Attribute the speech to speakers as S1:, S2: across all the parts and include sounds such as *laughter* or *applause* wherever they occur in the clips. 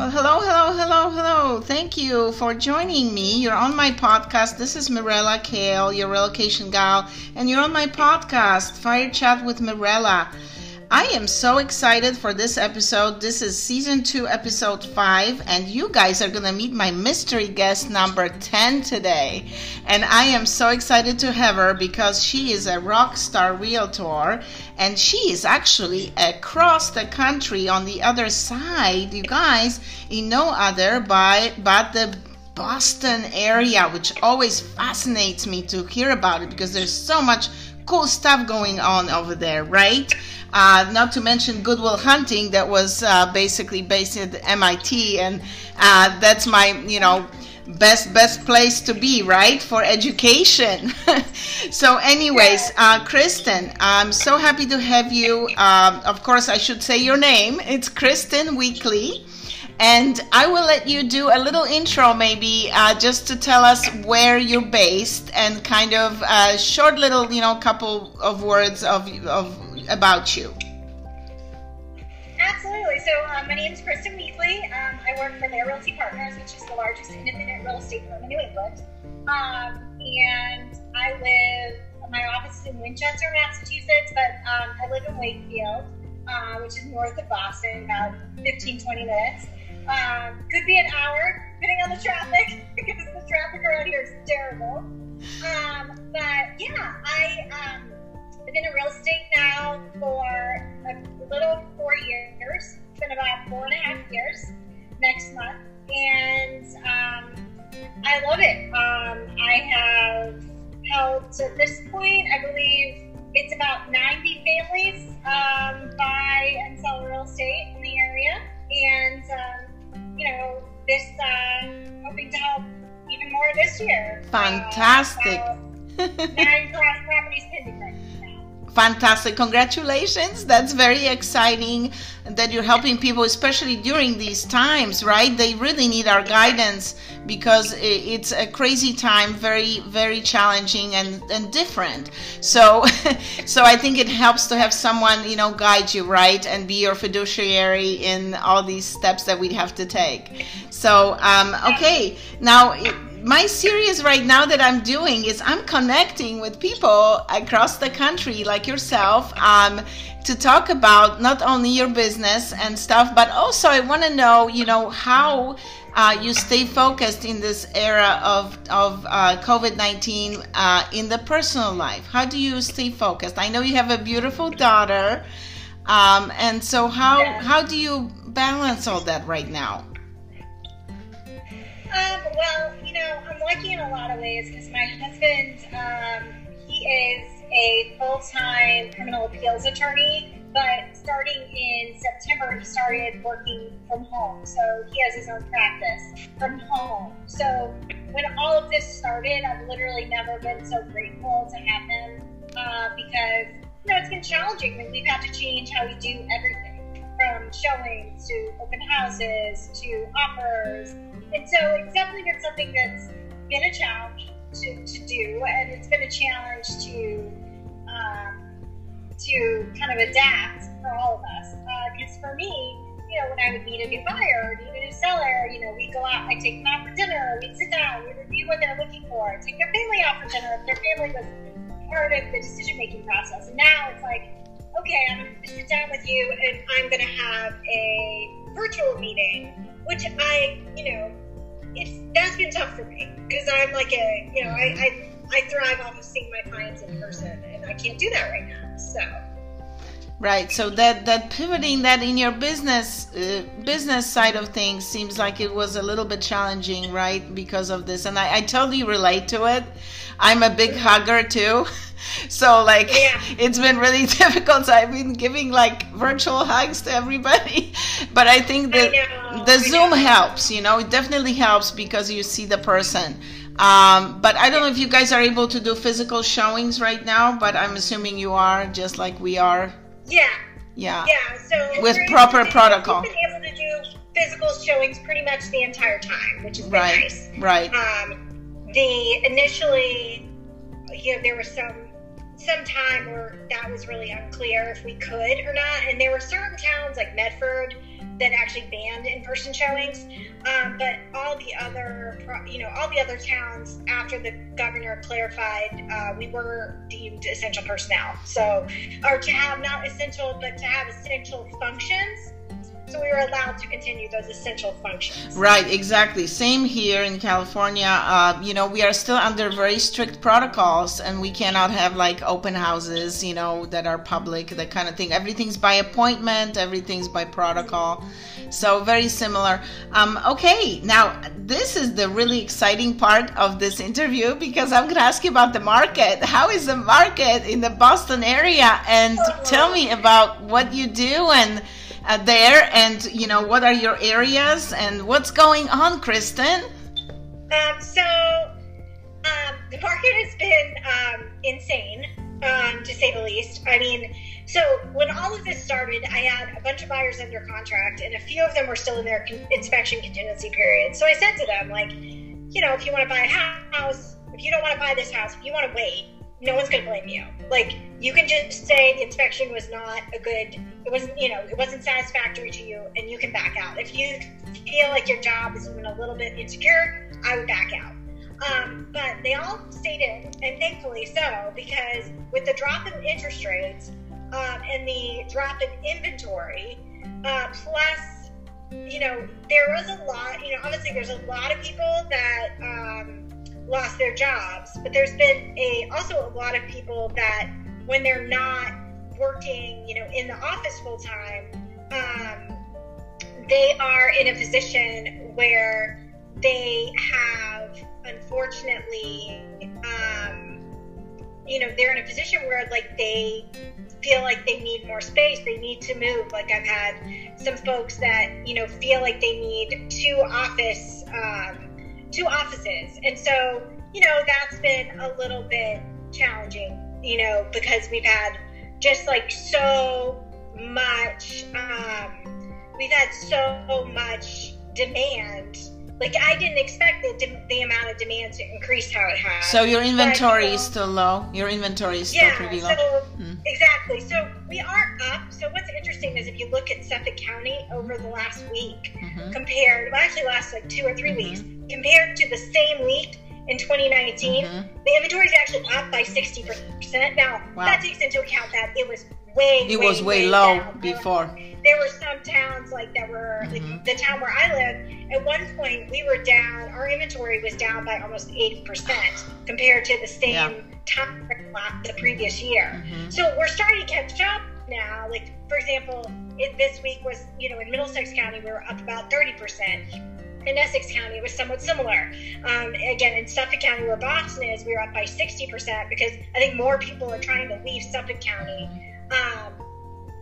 S1: Well, hello, hello, hello, hello. Thank you for joining me. You're on my podcast. This is Mirella Kaell, your relocation gal, and you're on my podcast, Fire Chat with Mirella. I am so excited for this episode. This is season two, episode five, and you guys are going to meet my mystery guest number 10 today. And I am so excited to have her because she is a rock star realtor and she is actually across the country on the other side, you guys, in no other by, but the Boston area, which always fascinates me to hear about it because there's so much cool stuff going on over there, right? Uh, not to mention Good Will Hunting, that was uh, basically based at MIT, and uh, that's my, you know, best best place to be, right, for education. *laughs* so, anyways, uh, Kristin, I'm so happy to have you. Um, of course, I should say your name. It's Kristin Weekley. And I will let you do a little intro, maybe, uh, just to tell us where you're based and kind of a short little, you know, couple of words of, of about you.
S2: Absolutely. So um, my name is Kristin Weekley. Um, I work for LAER Realty Partners, which is the largest independent real estate firm in New England. Um, and I live, my office is in Winchester, Massachusetts, but um, I live in Wakefield, uh, which is north of Boston, about 15, 20 minutes. Um, could be an hour, depending on the traffic, *laughs* because the traffic around here is terrible. Um, but yeah, I I've been in real estate now for a little four years. It's about four and a half years next month. And um, I love it. Um, I have helped at this point, I believe it's about 90 families um, buy and sell real estate in the area. And, um, you know, this, uh, hoping to help even more this year.
S1: Fantastic. Uh, *laughs*
S2: nine properties pending right
S1: Fantastic. Congratulations. That's very exciting that you're helping people, especially during these times, right? They really need our guidance because it's a crazy time, very, very challenging and, and different. So, *laughs* so I think it helps to have someone, you know, guide you, right? And be your fiduciary in all these steps that we have to take. So, um, okay. Now, my series right now that I'm doing is I'm connecting with people across the country like yourself um, to talk about not only your business and stuff, but also I want to know, you know, how uh, you stay focused in this era of, of uh, COVID 19 uh, in the personal life. How do you stay focused? I know you have a beautiful daughter. Um, and so how, how do you balance all that right now?
S2: Um, well, you know, I'm lucky in a lot of ways because my husband, um, he is a full-time criminal appeals attorney, but starting in September, he started working from home. So he has his own practice from home. So when all of this started, I've literally never been so grateful to have him uh, because, you know, it's been challenging. I mean, we've had to change how we do everything from showings to open houses to offers and so it's definitely been something that's been a challenge to, to do, and it's been a challenge to um, to kind of adapt for all of us. Because uh, for me, you know, when I would meet a new buyer or meet a new seller, you know, we'd go out, I'd take them out for dinner, we'd sit down, we'd review what they're looking for, take their family out for dinner if their family was part of the decision making process. And now it's like, okay, I'm going to sit down with you and I'm going to have a virtual meeting, which I, you know, that's been tough for me because I'm like a you know I, I I thrive off of seeing my clients in person, and I can't do that right now. So.
S1: Right. So that that pivoting that in your business uh, business side of things seems like it was a little bit challenging, right? Because of this, and I, I totally relate to it. I'm a big hugger too. *laughs* So like yeah. it's been really *laughs* difficult. So I've been giving like virtual hugs to everybody. *laughs* But I think that
S2: I
S1: the Zoom helps, you know, it definitely helps because you see the person. Um, but I don't know if you guys are able to do physical showings right now, but I'm assuming you are just like we are.
S2: Yeah.
S1: Yeah.
S2: Yeah. So
S1: with proper protocol.
S2: We've been able to do physical showings pretty much the entire time, which is
S1: right.
S2: nice.
S1: Right.
S2: Um, the initially, you know, there was some some time where that was really unclear if we could or not. And there were certain towns like Medford that actually banned in-person showings. Um, but all the other, you know, all the other towns after the governor clarified, uh, we were deemed essential personnel. So, or to have not essential, but to have essential functions so we were allowed to continue those essential functions.
S1: Right, exactly. Same here in California. Uh, you know, we are still under very strict protocols, and we cannot have like open houses, you know, that are public, that kind of thing. Everything's by appointment, everything's by protocol. So very similar. Um, okay, now this is the really exciting part of this interview because I'm going to ask you about the market. How is the market in the Boston area? And tell me about what you do and uh, there and you know what are your areas and what's going on Kristin?
S2: Um, so um, the market has been um, insane um, to say the least. I mean so when all of this started i had a bunch of buyers under contract and a few of them were still in their con- inspection contingency period. So i said to them like you know if you want to buy a house if you don't want to buy this house if you want to wait no one's going to blame you. Like you can just say the inspection was not a good, it wasn't, you know, it wasn't satisfactory to you, and you can back out. If you feel like your job is even a little bit insecure, I would back out. Um, but they all stayed in, and thankfully so, because with the drop in interest rates um, and the drop in inventory, uh, plus, you know, there was a lot. You know, obviously, there's a lot of people that. Um, lost their jobs, but there's been a also a lot of people that when they're not working, you know, in the office full time, um, they are in a position where they have, unfortunately, um, you know, they're in a position where like they feel like they need more space, they need to move. Like I've had some folks that you know feel like they need two office. Um, two offices. And so, you know, that's been a little bit challenging, you know, because we've had just like so much, um, we've had so much demand. Like I didn't expect the, the amount of demand to increase how it has.
S1: So your inventory but, is still low. Your inventory is still
S2: yeah,
S1: pretty
S2: low. So, hmm. Exactly. So we are up. So what's interesting is if you look at Suffolk County over the last week, mm-hmm. compared, well, actually last like two or 3 mm-hmm. weeks, compared to the same week in 2019, mm-hmm. the inventory is actually up by 60%. Now, wow. that takes into account that it was way,
S1: it was way,
S2: way
S1: low
S2: down.
S1: before.
S2: There were some towns like that were mm-hmm. like the town where I live. At one point, we were down. Our inventory was down by almost 80% compared to the same yeah. time the previous year. Mm-hmm. So we're starting to catch up now. Like for example, it, this week was you know in Middlesex County we were up about 30% in Essex County, it was somewhat similar. Um, again, in Suffolk County, where Boston is, we were up by 60% because I think more people are trying to leave Suffolk County. Um,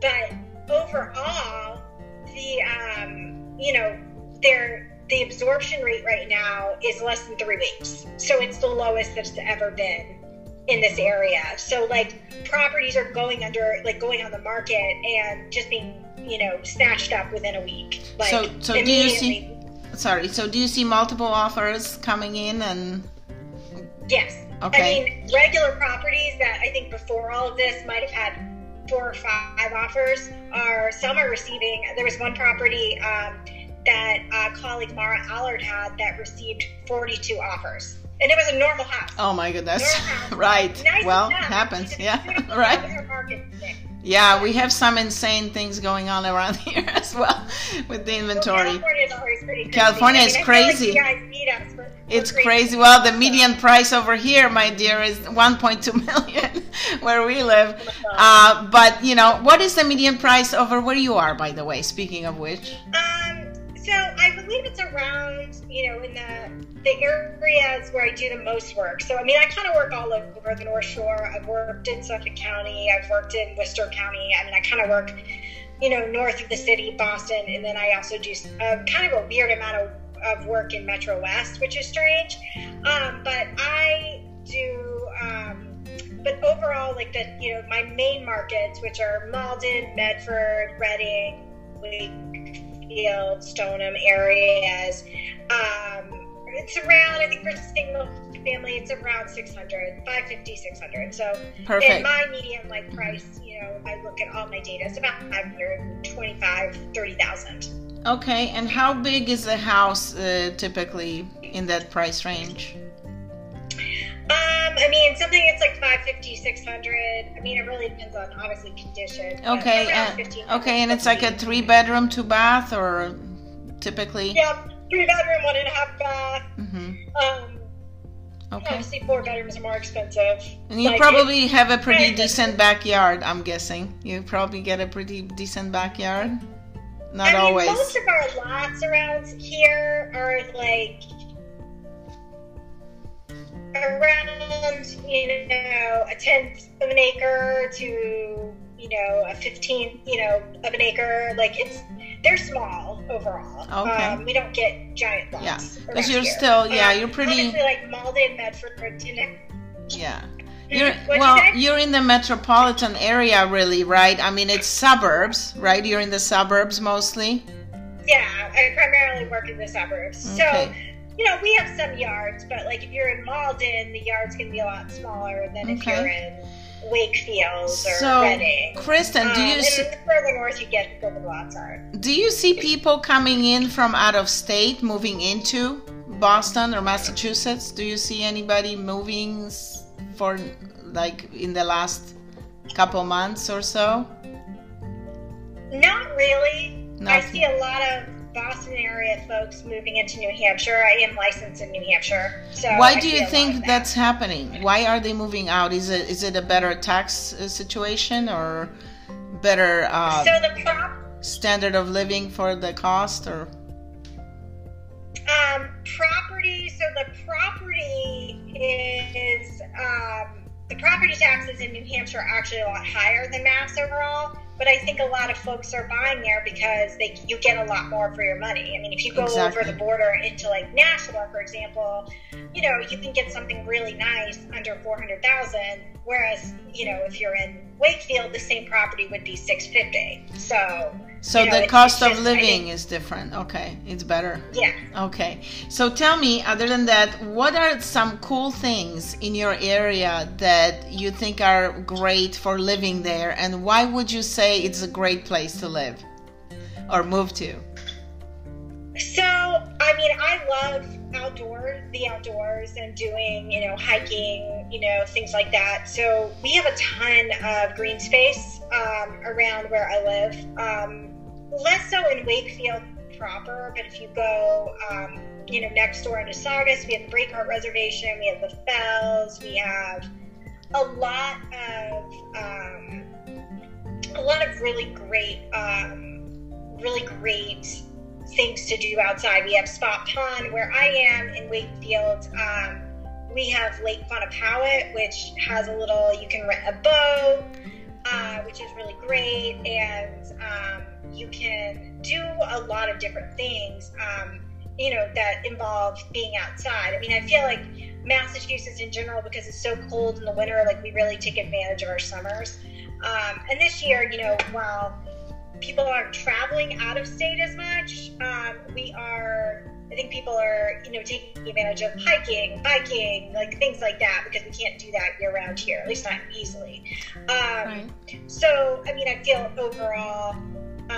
S2: but overall, the um, you know, there the absorption rate right now is less than three weeks, so it's the lowest that's ever been in this area. So like properties are going under, like going on the market and just being you know snatched up within a week. Like,
S1: so, so do you see? Sorry. So do you see multiple offers coming in and?
S2: Yes. Okay. I mean, regular properties that I think before all of this might have had four or five offers are some are receiving. There was one property um, that uh, colleague Mara Allard had that received 42 offers. And it was a normal house.
S1: Oh my goodness. *laughs* right. Nice well, happens. Yeah. *laughs* right. Yeah, we have some insane things going on around *laughs* here as well with the inventory.
S2: Well, California is always pretty crazy.
S1: California I mean, crazy.
S2: Like
S1: it's crazy. crazy. Well, the median price over here, my dear, is 1.2 million *laughs* where we live. Uh, but you know, what is the median price over where you are, by the way? Speaking of which.
S2: Um. So I believe it's around, you know, in the the areas where I do the most work. So, I mean, I kind of work all over the North Shore. I've worked in Suffolk County. I've worked in Worcester County. I mean, I kind of work, you know, north of the city, Boston, and then I also do uh, kind of a weird amount of, of work in Metro West, which is strange. Um, but I do, um, but overall, like the, you know, my main markets, which are Malden, Medford, Reading, Wakefield, Stoneham areas. Um, it's around, I think for single family, it's around 600, 550, 600. So
S1: Perfect.
S2: in my median like price, you know, I look at all my data, it's about 525, 30,000.
S1: Okay, and how big is the house uh, typically in that price range?
S2: Um, I mean, something it's like 550, 600. I mean, it really depends on obviously condition.
S1: Okay, okay, and it's like a three bedroom, two bath, or typically?
S2: yeah, three bedroom, one and a half bath.
S1: hmm
S2: Um,
S1: Okay.
S2: obviously four bedrooms are more expensive.
S1: And you
S2: Like,
S1: probably have a pretty
S2: Right,
S1: decent backyard, I'm guessing. You probably get a pretty decent backyard. Not
S2: I mean,
S1: always.
S2: most of our lots around here are like around, you know, a tenth of an acre to, you know, a fifteenth, you know, of an acre. Like it's, they're small overall.
S1: Okay.
S2: Um, we don't get giant lots.
S1: Yeah, because you're
S2: here.
S1: still, yeah,
S2: Um,
S1: you're pretty,
S2: Obviously, like Malden, Medford, you
S1: yeah. *laughs* You're
S2: What'd you
S1: well, you're in the metropolitan area, really, right? I mean, it's suburbs, right? You're in the suburbs mostly.
S2: Yeah, I primarily work in the suburbs. So,
S1: Okay.
S2: You know, we have some yards, but like if you're in Malden, the yard's to be a lot smaller than if you're in Wakefield or
S1: So,
S2: Reading.
S1: Kristin, do
S2: Um,
S1: you
S2: and
S1: s-
S2: the further north you get, the bigger the lots are.
S1: do you see people coming in from out of state moving into Boston or Massachusetts? Do you see anybody moving for like in the last couple months or so?
S2: Not really. I see a lot of Boston area folks moving into New Hampshire. I am licensed in New Hampshire, so
S1: Why do you think
S2: that.
S1: that's happening? Why are they moving out? Is it is it a better tax uh, situation or better uh,
S2: So the prop
S1: standard of living for the cost or
S2: Um, property. So the property is um, the property taxes in New Hampshire are actually a lot higher than Mass overall. But I think a lot of folks are buying there because they you get a lot more for your money. I mean, if you go
S1: Exactly.
S2: over the border into like Nashua, for example, you know you can get something really nice under four hundred thousand. Whereas you know if you're in Wakefield, the same property would be six fifty. So
S1: so
S2: you know,
S1: the cost of
S2: just-
S1: living is different. Okay, it's better.
S2: yeah.
S1: Okay. So tell me, other than that, what are some cool things in your area that you think are great for living there? And why would you say it's a great place to live or move to?
S2: So, I mean, I love outdoors, the outdoors, and doing, you know, hiking, you know, things like that. So, we have a ton of green space um, around where I live. Um, less so in Wakefield proper, but if you go, um, you know, next door into Saugus, we have the Breakheart Reservation, we have the Fells, we have a lot of um, a lot of really great, um, really great things to do outside. We have Spot Pond where I am in Wakefield. Um, we have Lake Quannapowitt, which has a little, you can rent a boat, uh, which is really great. And um, you can do a lot of different things, um, you know, that involve being outside. I mean, I feel like Massachusetts in general, because it's so cold in the winter, like we really take advantage of our summers. Um, and this year, you know, while people aren't traveling out of state as much, um, we are. I think people are, you know, taking advantage of hiking, biking, like things like that, because we can't do that year round here, at least not easily. Um,
S1: Right.
S2: So, I mean, I feel overall, um,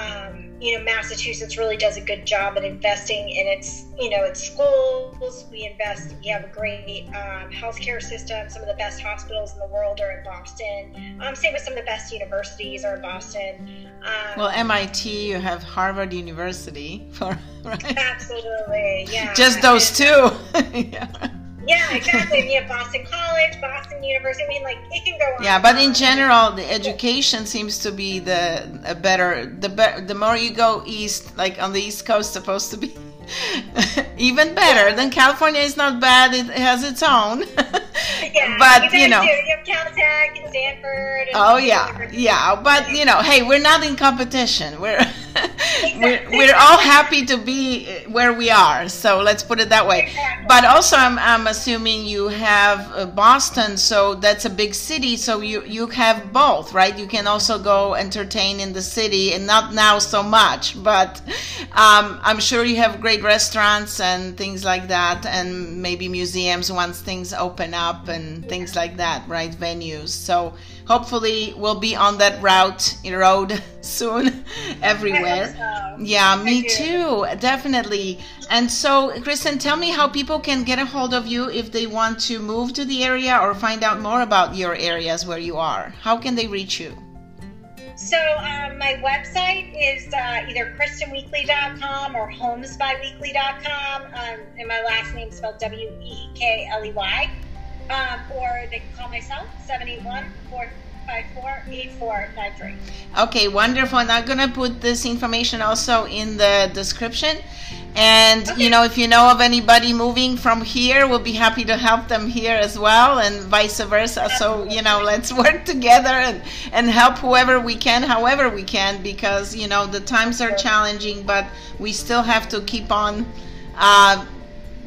S2: you know, Massachusetts really does a good job at investing in its, you know, its schools. We invest. We have a great um, healthcare system. Some of the best hospitals in the world are in Boston. Um, same with some of the best universities are in Boston. Um,
S1: Well, MIT, you have Harvard University for *laughs* right.
S2: absolutely, yeah.
S1: Just those two. *laughs* yeah.
S2: Yeah, exactly. You have Boston College, Boston University. I mean, like it can go on.
S1: Yeah, but in general, the education seems to be the a better the be, the more you go east, like on the east coast, supposed to be *laughs* even better. Then California is not bad; it has its own. *laughs*
S2: Yeah, *laughs*
S1: but you
S2: guys
S1: know,
S2: do. you have Caltech and Stanford. And
S1: oh yeah, yeah. But you know, hey, we're not in competition. We're *laughs* we're we're all happy to be where we are. So let's put it that way.
S2: Exactly.
S1: But also, I'm I'm assuming you have uh, Boston, so that's a big city. So you you have both, right? You can also go entertain in the city, and not now so much, but um, I'm sure you have great restaurants and things like that, and maybe museums once things open up and things like that, right? Venues. So hopefully we'll be on that route road *laughs* soon *laughs* everywhere.
S2: So.
S1: Yeah, me too, definitely. And so, Kristin, tell me how people can get a hold of you if they want to move to the area or find out more about your areas where you are. How can they reach you?
S2: So um, my website is uh, either kristinweekley.com or homesbyweekley.com, um, and my last name is spelled W-E-K-L-E-Y. Um, or they can call myself, 781
S1: Okay, wonderful. And I'm going to put this information also in the description. And, okay. you know, if you know of anybody moving from here, we'll be happy to help them here as well and vice versa. So, you know, let's *laughs* work together and, and help whoever we can, however we can, because, you know, the times are challenging, but we still have to keep on uh,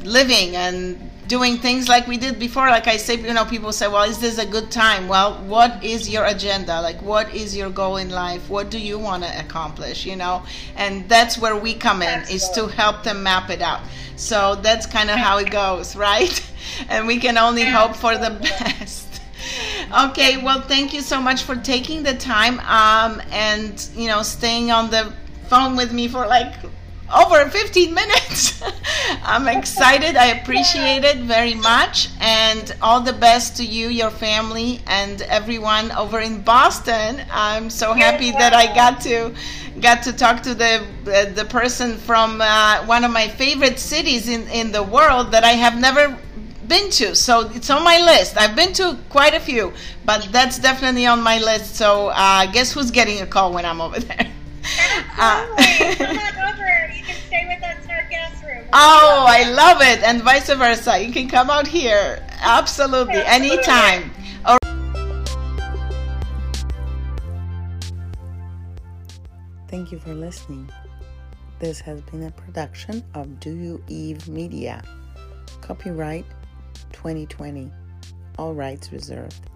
S1: living and doing things like we did before. Like i say you know people say well is this a good time? Well what is your agenda? Like what is your goal in life? What do you want to accomplish you know? And that's where we come in is to help them map it out. So that's kind of how it goes *laughs* right? And we can only hope for the *laughs* best. Okay well thank you so much for taking the time um, and you know staying on the phone with me for like over 15 minutes. *laughs* I'm excited. I appreciate it very much. And all the best to you, your family, and everyone over in Boston. I'm so happy that I got to got to talk to the uh, the person from uh, one of my favorite cities in, in the world that I have never been to. So it's on my list. I've been to quite a few, but that's definitely on my list. So uh, guess who's getting a call when I'm over there?
S2: Uh, stay with us in our guest room.
S1: Oh, I love it, and vice versa. You can come out here. Absolutely, Absolutely. anytime. Thank you for listening. This has been a production of Do You Eve Media. Copyright 2020. All rights reserved.